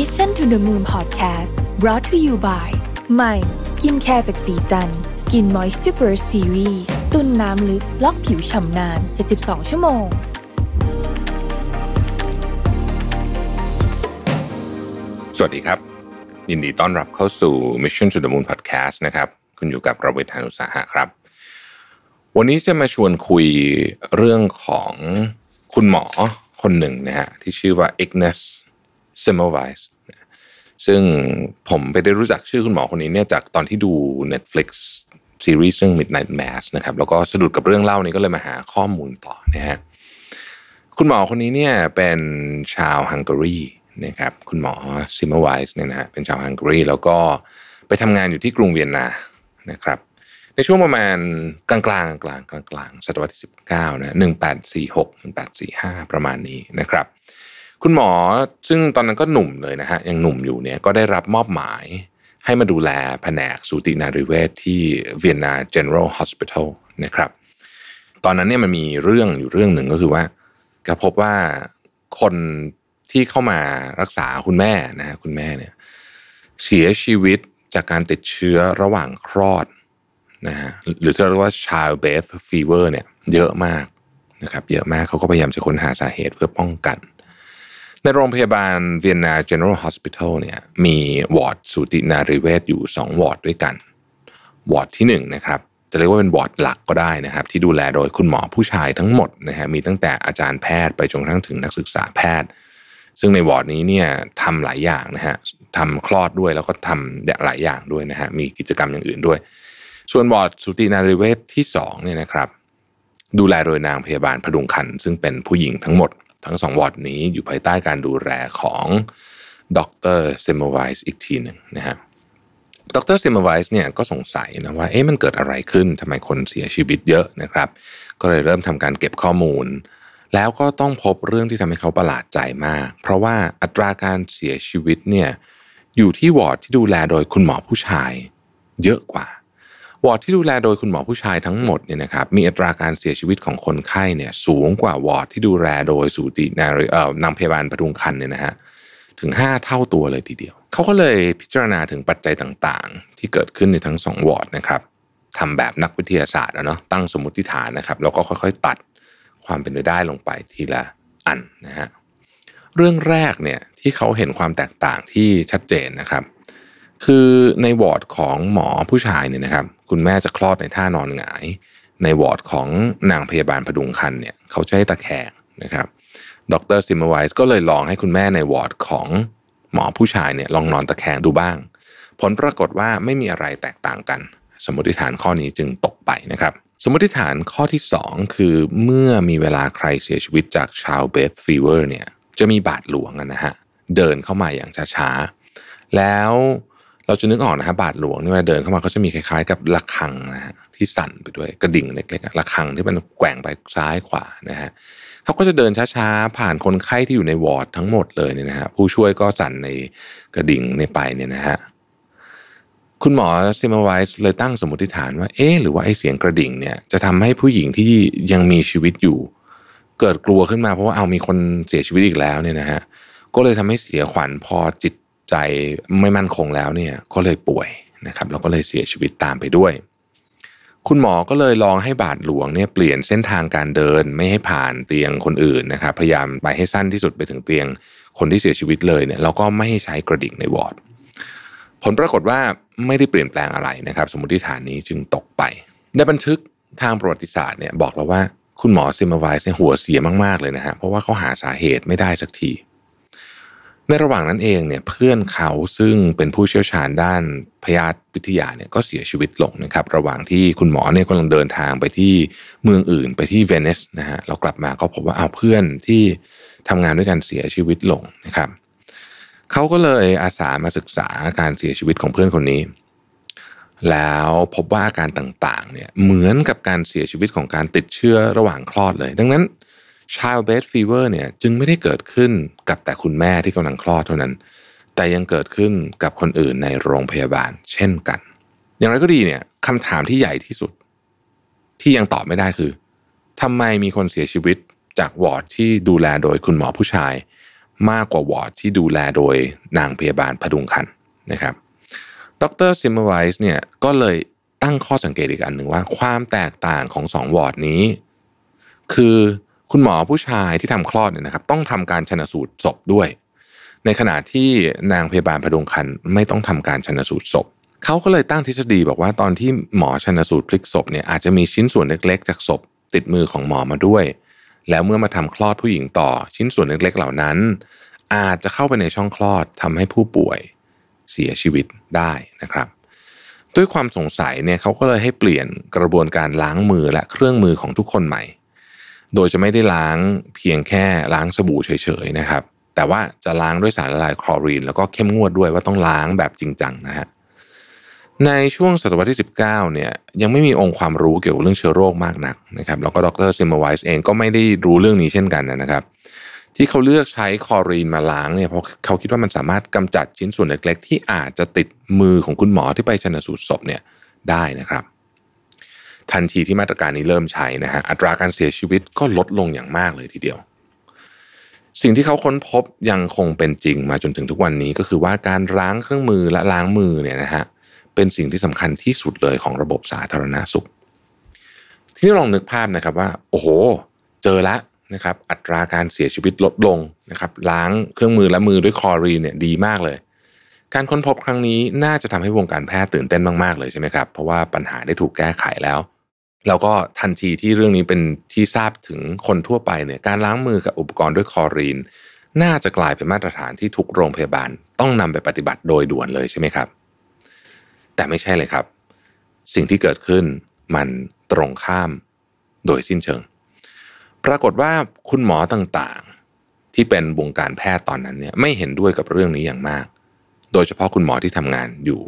Mission to the Moon Podcast brought to you by ใหม่สกินแคร์จากศรีจันทร์ Skin Moisture Burst Series ตุนน้ำลึกล็อกผิวฉ่ำนาน 72 ชั่วโมง สวัสดีครับ ยินดีต้อนรับเข้าสู่ Mission to the Moon Podcast นะครับ คุณอยู่กับรวิศ หาญอุตสาหะครับ วันนี้จะมาชวนคุยเรื่องของคุณหมอคนหนึ่งนะฮะที่ชื่อว่า Ignace Semmelweis ซึ่งผมไปได้รู้จักชื่อคุณหมอคนนี้เนี่ยจากตอนที่ดู Netflix ซีรีส์เรื่อง Midnight Mass นะครับแล้วก็สะดุดกับเรื่องเล่านี้ก็เลยมาหาข้อมูลต่อนะฮะคุณหมอคนนี้เนี่ยเป็นชาวฮังการีนะครับคุณหมอ Semmelweis เนี่ยนะฮะเป็นชาวฮังการีแล้วก็ไปทำงานอยู่ที่กรุงเวียนนานะครับในช่วงประมาณกลางกลางกลางกลางกลางศตวรรษที่19นะ1846 1845 ประมาณนี้นะครับ คุณหมอซึ่งตอนนั้นก็หนุ่มเลยนะฮะยังหนุ่มอยู่เนี่ยก็ได้รับมอบหมายให้มาดูแลแผนกสูตินารีเวชที่เวียนนา General Hospital นะครับ ตอนนั้นเนี่ยมันมีเรื่องอยู่เรื่องหนึ่งก็คือว่าก็พบว่าคนที่เข้ามารักษาคุณแม่นะฮะคุณแม่เนี่ยเสียชีวิตจากการติดเชื้อระหว่างคลอดนะฮะหรือที่เราเรียกว่า childbirth fever เนี่ยเยอะมากนะครับ เยอะมากเขาก็พยายามจะค้นหาสาเหตุเพื่อป้องกัน ในโรงพยาบาลเวียนนา General Hospital เนี่ยมีวอร์ดสูตินารีเวชอยู่ 2 วอร์ดด้วยกัน วอร์ดที่1นะครับจะเรียกว่าเป็นวอร์ดหลักก็ได้นะครับ ที่ดูแลโดยคุณหมอผู้ชายทั้งหมดนะฮะมีตั้งแต่อาจารย์แพทย์ไปจนกระทั่งถึงนักศึกษาแพทย์ ซึ่งในวอร์ดนี้เนี่ยทำหลายอย่างนะฮะทำคลอดด้วยแล้วก็ทำหลายอย่างด้วยนะฮะมีกิจกรรมอย่างอื่นด้วย ส่วนวอร์ดสูตินารีเวชที่2เนี่ยนะครับ ดูแลโดยนางพยาบาลผดุงครรภ์ซึ่งเป็นผู้หญิงทั้งหมด ทั้งสองวอร์ดนี้อยู่ภายใต้การดูแลของดร Semmelweis อีกทีหนึ่งนะฮะดร Semmelweis เนี่ยก็สงสัยนะว่าเอ๊ะมันเกิดอะไรขึ้นทำไมคนเสียชีวิตเยอะนะครับ ก็เลยเริ่มทำการเก็บข้อมูล แล้วก็ต้องพบเรื่องที่ทำให้เขาประหลาดใจมาก เพราะว่าอัตราการเสียชีวิตเนี่ยอยู่ที่วอร์ดที่ดูแลโดยคุณหมอผู้ชาย เยอะกว่า วอร์ดที่ดูแลโดยคุณหมอผู้ชายทั้งหมดเนี่ยนะครับมีอัตราการเสียชีวิตของคนไข้เนี่ยสูงกว่าวอร์ดที่ดูแลโดยสูตินารีเอ่อนางพยาบาลผดุงครรภ์เนี่ยนะฮะถึง 5 เท่าตัวเลยทีเดียว เขาก็เลยพิจารณาถึงปัจจัยต่างๆ ที่เกิดขึ้นในทั้งสองวอร์ดนะครับทำแบบนักวิทยาศาสตร์อะเนาะตั้งสมมติฐานนะครับแล้วก็ค่อยๆ ตัดความเป็นไปได้ลงไปทีละอันนะฮะเรื่องแรกเนี่ยที่เขาเห็นความแตกต่างที่ชัดเจนนะครับ คือในวอร์ดของหมอผู้ชายเนี่ยนะครับคุณแม่จะคลอดในท่านอนหงาย ในวอร์ดของนางพยาบาลผดุงครรภ์เนี่ยเขาจะให้ตะแคงนะครับดร Semmelweis ก็เลยลองให้คุณแม่ในวอร์ดของหมอผู้ชายเนี่ยลองนอนตะแคงดูบ้าง ผลปรากฏว่าไม่มีอะไรแตกต่างกัน สมมติฐานข้อนี้จึงตกไปนะครับ สมมติฐานข้อที่ 2 คือเมื่อมีเวลาใครเสียชีวิตจาก childbirth fever เนี่ยจะมีบาดหลวงนะฮะเดินเข้ามาอย่างช้าๆแล้ว เราจะนึกออกนะฮะบาดหลวงนี่เวลาเดินเข้ามาเขาจะมีคล้ายๆ กับระฆังนะฮะที่สั่นไปด้วยกระดิ่งเล็กๆระฆังที่มันแกว่งไปซ้ายขวานะฮะเขาก็จะเดินช้าๆ ผ่านคนไข้ที่อยู่ในวอร์ดทั้งหมดเลยเนี่ยนะฮะผู้ช่วยก็สั่นในกระดิ่งในไปเนี่ยนะฮะคุณหมอซิมไวส์เลยตั้งสมมติฐานว่าเอ๊หรือว่าไอ้เสียงกระดิ่งเนี่ยจะทำให้ผู้หญิงที่ยังมีชีวิตอยู่ เกิดกลัวขึ้นมาเพราะว่าเอามีคนเสียชีวิตอีกแล้วเนี่ยนะฮะก็เลยทำให้เสียขวัญพอจิต ใจไม่มั่นคงแล้วเนี่ยก็เลยป่วยนะครับแล้วก็เลยเสียชีวิตตามไปด้วย คุณหมอก็เลยลองให้บาดหลวงเนี่ยเปลี่ยนเส้นทางการเดินไม่ให้ผ่านเตียงคนอื่นนะครับพยายามไปให้สั้นที่สุดไปถึงเตียงคนที่เสียชีวิตเลยเนี่ยแล้วก็ไม่ให้ใช้กระดิ่งในวอร์ดผลปรากฏว่าไม่ได้เปลี่ยนแปลงอะไรนะครับ สมมติฐานนี้จึงตกไปในบันทึกทางประวัติศาสตร์เนี่ยบอกเราว่าคุณหมอซิมมาไวส์เนี่ยหัวเสียมากๆเลยนะฮะเพราะว่าเขาหาสาเหตุไม่ได้สักที ในระหว่างนั้นเองเนี่ยเพื่อนเขาซึ่งเป็นผู้เชี่ยวชาญด้านพยาธิวิทยาเนี่ยก็เสียชีวิตลงนะครับ ระหว่างที่คุณหมอเนี่ยกำลังเดินทางไปที่เมืองอื่นไปที่เวนิสนะฮะเรากลับมาก็พบว่าเอาเพื่อนที่ทำงานด้วยกันเสียชีวิตลงนะครับเขาก็เลยอาสามาศึกษาการเสียชีวิตของเพื่อนคนนี้ แล้วพบว่าอาการต่างๆเนี่ยเหมือนกับการเสียชีวิตของการติดเชื้อระหว่างคลอดเลย ดังนั้น childbed fever เนี่ยจึงไม่ได้เกิดขึ้นกับแต่คุณแม่ที่กำลังคลอดเท่านั้น แต่ยังเกิดขึ้นกับคนอื่นในโรงพยาบาลเช่นกัน อย่างไรก็ดีเนี่ยคำถามที่ใหญ่ที่สุด ที่ยังตอบไม่ได้คือทำไมมีคนเสียชีวิตจากวอร์ดที่ดูแลโดยคุณหมอผู้ชาย มากกว่าวอร์ดที่ดูแลโดยนางพยาบาลผดุงครรภ์นะครับดร Semmelweis เนี่ยก็เลยตั้งข้อสังเกตอีกอันหนึ่งว่า ความแตกต่างของสองวอร์ดนี้ คือ คุณหมอผู้ชายที่ทำคลอดเนี่ยนะครับต้องทำการชันสูตรศพด้วย ในขณะที่นางพยาบาลผดุงครรภ์ไม่ต้องทำการชันสูตรศพเขาก็เลยตั้งทฤษฎีบอกว่าตอนที่หมอชนสูตรพลิกศพเนี่ยอาจจะมีชิ้นส่วนเล็กๆ จากศพติดมือของหมอมาด้วย แล้วเมื่อมาทำคลอดผู้หญิงต่อ ชิ้นส่วนเล็กๆ เหล่านั้น อาจจะเข้าไปในช่องคลอดทำให้ผู้ป่วยเสียชีวิตได้นะครับ ด้วยความสงสัยเนี่ยเขาก็เลยให้เปลี่ยนกระบวนการล้างมือและเครื่องมือของทุกคนใหม่ โดยจะไม่ได้ล้างเพียงแค่ล้างสบู่เฉยๆนะครับ แต่ว่าจะล้างด้วยสารละลายคลอรีน แล้วก็เข้มงวดด้วยว่าต้องล้างแบบจริงจังนะฮะในช่วงศตวรรษที่ 19 เนี่ยยังไม่มีองค์ความรู้เกี่ยวกับเรื่องเชื้อโรคมากนักนะครับแล้วก็ดรซิมเมอร์ไวส์เองก็ไม่ได้รู้เรื่องนี้เช่นกันนะครับ ที่เขาเลือกใช้คลอรีนมาล้างเนี่ยเพราะเขาคิดว่ามันสามารถกำจัดชิ้นส่วนเล็กๆ ที่อาจจะติดมือของคุณหมอที่ไปชนสูตรศพเนี่ยได้นะครับ ทันทีที่มาตรการนี้เริ่มใช้นะฮะอัตราการเสียชีวิตก็ลดลงอย่างมากเลยทีเดียว สิ่งที่เขาค้นพบยังคงเป็นจริงมาจนถึงทุกวันนี้ก็คือว่าการล้างเครื่องมือและล้างมือเนี่ยนะฮะเป็นสิ่งที่สำคัญที่สุดเลยของระบบสาธารณาสุข ทีนี้ลองนึกภาพนะครับว่า โอ้โห เจอแล้วนะครับอัตราการเสียชีวิตลดลงนะครับล้างเครื่องมือและมือด้วยคลอรีนเนี่ยดีมากเลย การค้นพบครั้งนี้น่าจะทำให้วงการแพทย์ตื่นเต้นมากๆเลยใช่ไหมครับเพราะว่าปัญหาได้ถูกแก้ไขแล้ว แล้วก็ทันทีที่เรื่องนี้เป็นที่ทราบถึงคนทั่วไปเนี่ยการล้างมือกับอุปกรณ์ด้วยคอรีน น่าจะกลายเป็นมาตรฐานที่ทุกโรงพยาบาลต้องนำไปปฏิบัติโดยด่วนเลยใช่ไหมครับ แต่ไม่ใช่เลยครับ สิ่งที่เกิดขึ้นมันตรงข้ามโดยสิ้นเชิง ปรากฏว่าคุณหมอต่างๆ ที่เป็นวงการแพทย์ตอนนั้นเนี่ยไม่เห็นด้วยกับเรื่องนี้อย่างมาก โดยเฉพาะคุณหมอที่ทำงานอยู่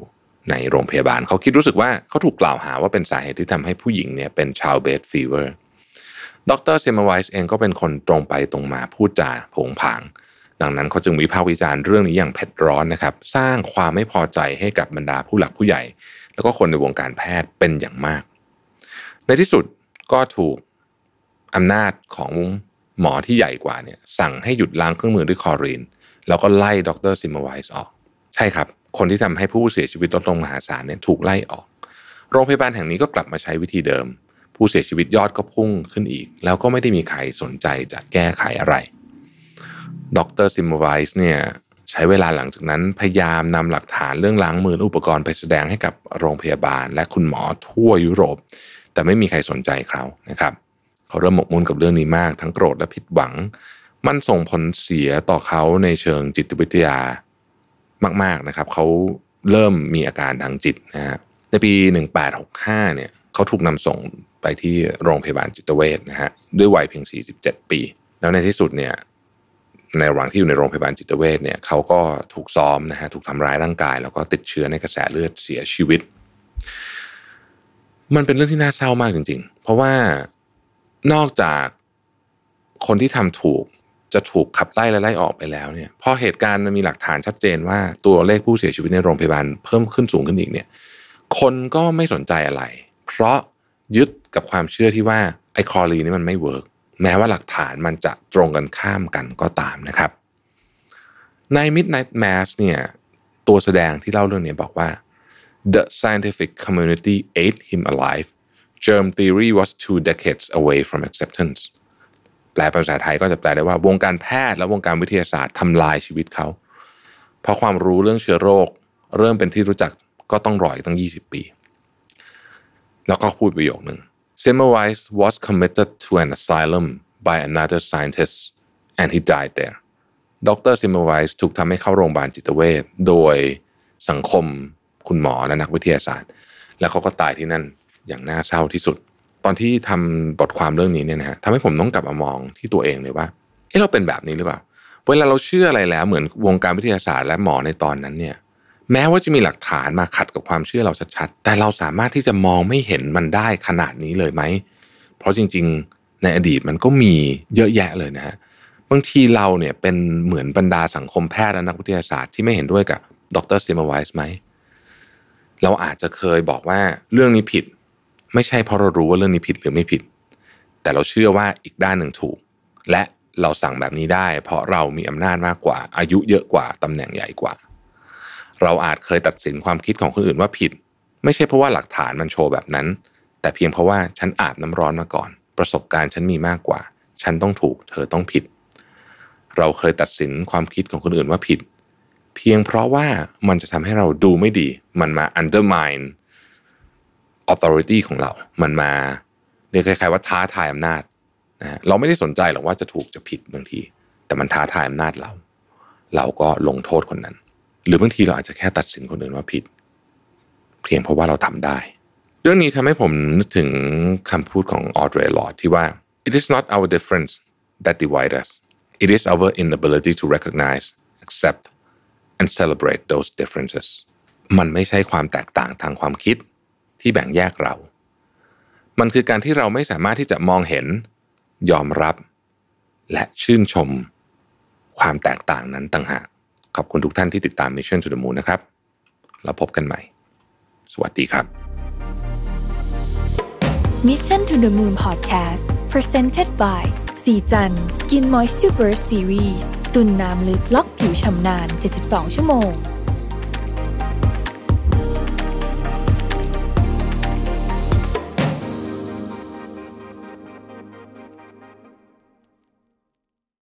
ในโรงพยาบาล เขาคิดรู้สึกว่าเขาถูกกล่าวหาว่าเป็นสาเหตุที่ทำให้ผู้หญิงเนี่ยเป็น childbed fever ดรเซมเมลไวส์เองก็เป็นคนตรงไปตรงมาพูดจาโผงผาง ดังนั้นเขาจึงวิพากษ์วิจารณ์เรื่องนี้อย่างเผ็ดร้อนนะครับ สร้างความไม่พอใจให้กับบรรดาผู้หลักผู้ใหญ่ แล้วก็คนในวงการแพทย์เป็นอย่างมาก ในที่สุดก็ถูกอำนาจของหมอที่ใหญ่กว่าเนี่ยสั่งให้หยุดล้างเครื่องมือด้วยคลอรีน แล้วก็ไล่ดรซิมเมอร์ไวส์ออก ใช่ครับ คนที่ทำให้ผู้เสียชีวิตลดลงมหาศาลเนี่ยถูกไล่ออก โรงพยาบาลแห่งนี้ก็กลับมาใช้วิธีเดิม ผู้เสียชีวิตยอดก็พุ่งขึ้นอีก แล้วก็ไม่ได้มีใครสนใจจะแก้ไขอะไร ดรซิมไวส์เนี่ยใช้เวลาหลังจากนั้นพยายามนำหลักฐานเรื่องล้างมืออุปกรณ์ไปแสดงให้กับโรงพยาบาลและคุณหมอทั่วยุโรป แต่ไม่มีใครสนใจเขานะครับ เขาเริ่มหมกมุ่นกับเรื่องนี้มาก ทั้งโกรธและผิดหวัง มันส่งผลเสียต่อเขาในเชิงจิตวิทยา มาก ๆนะครับ เขาเริ่มมีอาการทางจิตนะฮะในปี 1865เนี่ยเขาถูกนำส่งไปที่โรงพยาบาลจิตเวชนะฮะด้วยวัยเพียง 47 ปี แล้วในที่สุดเนี่ยในระหว่างที่อยู่ในโรงพยาบาลจิตเวชเนี่ยเขาก็ถูกซ้อมนะฮะถูกทำร้ายร่างกาย แล้วก็ติดเชื้อในกระแสเลือดเสียชีวิต มันเป็นเรื่องที่น่าเศร้ามากจริง ๆ เพราะว่านอกจากคนที่ทำถูก จะถูกขับไล่และไล่ออกไปแล้วเนี่ยพอเหตุการณ์มันมีหลักฐานชัดเจนว่าตัวเลขผู้เสียชีวิตในโรงพยาบาลเพิ่มขึ้นสูงขึ้นอีกเนี่ย คนก็ไม่สนใจอะไร เพราะยึดกับความเชื่อที่ว่าไอ้คอรีนี่มันไม่เวิร์กแม้ว่าหลักฐานมันจะตรงกันข้ามกันก็ตามนะครับ ใน Midnight Mass เนี่ยตัวแสดงที่เล่าเรื่องนี้บอกว่า the scientific community ate him alive germ theory was two decades away from acceptance แปลภาษาไทยก็จะแปลได้ว่าวงการแพทย์และวงการวิทยาศาสตร์ทำลายชีวิตเขาเพราะความรู้เรื่องเชื้อโรค เริ่มเป็นที่รู้จักก็ต้องรออีกตั้ง 20 ปี แล้วก็พูดประโยคหนึ่ง Semmelweis was committed to an asylum by another scientist and he died there ดร Semmelweis ถูกทำให้เข้าโรงพยาบาลจิตเวชโดยสังคมคุณหมอและนักวิทยาศาสตร์ แล้วเขาก็ตายที่นั่นอย่างน่าเศร้าที่สุด ตอนที่ทำบทความเรื่องนี้เนี่ยนะฮะทำให้ผมต้องกลับมามองที่ตัวเองเลยว่าเอ๊ะเราเป็นแบบนี้หรือเปล่าเวลาเราเชื่ออะไรแล้วเหมือนวงการวิทยาศาสตร์และหมอในตอนนั้นเนี่ย แม้ว่าจะมีหลักฐานมาขัดกับความเชื่อเราชัดๆแต่เราสามารถที่จะมองไม่เห็นมันได้ขนาดนี้เลยไหมเพราะจริง ๆ ในอดีตมันก็มีเยอะแยะเลยนะฮะบางทีเราเนี่ยเป็นเหมือนบรรดาสังคมแพทย์และนักวิทยาศาสตร์ที่ไม่เห็นด้วยกับดรซิมไวส์ไหมเราอาจจะเคยบอกว่าเรื่องนี้ผิด ไม่ใช่เพราะเรารู้ว่าเรื่องนี้ผิดหรือไม่ผิด แต่เราเชื่อว่าอีกด้านหนึ่งถูก และเราสั่งแบบนี้ได้ เพราะเรามีอำนาจมากกว่า อายุเยอะกว่าตำแหน่งใหญ่กว่า เราอาจเคยตัดสินความคิดของคนอื่นว่าผิด ไม่ใช่เพราะว่าหลักฐานมันโชว์แบบนั้น แต่เพียงเพราะว่าฉันอาบน้ำร้อนมาก่อน ประสบการณ์ฉันมีมากกว่า ฉันต้องถูก เธอต้องผิด เราเคยตัดสินความคิดของคนอื่นว่าผิด เพียงเพราะว่ามันจะทำให้เราดูไม่ดี มันมา undermine authority ของเรา มันมาเรียกคล้ายๆว่าท้าทายอำนาจนะเราไม่ได้สนใจหรอกว่าจะถูกจะผิดบางที แต่มันท้าทายอำนาจเรา เราก็ลงโทษคนนั้น หรือบางทีเราอาจจะแค่ตัดสินคนอื่นว่าผิด เพียงเพราะว่าเราทำได้ เรื่องนี้ทำให้ผมนึกถึงคำพูดของออเดรลอดที่ว่า it is not our difference that divide us it is our inability to recognize accept and celebrate those differences มันไม่ใช่ความแตกต่างทางความคิด ที่แบ่งแยกเรา มันคือการที่เราไม่สามารถที่จะมองเห็น ยอมรับ และชื่นชม ความแตกต่างนั้นต่างหาก ขอบคุณทุกท่านที่ติดตาม Mission to the Moon นะครับ แล้วพบกันใหม่ สวัสดีครับ Mission to the Moon Podcast Presented by สีจัน Skin Moisture Burst Series ตุ่นน้ำลึกล็อกผิวชำนาน 72 ชั่วโมง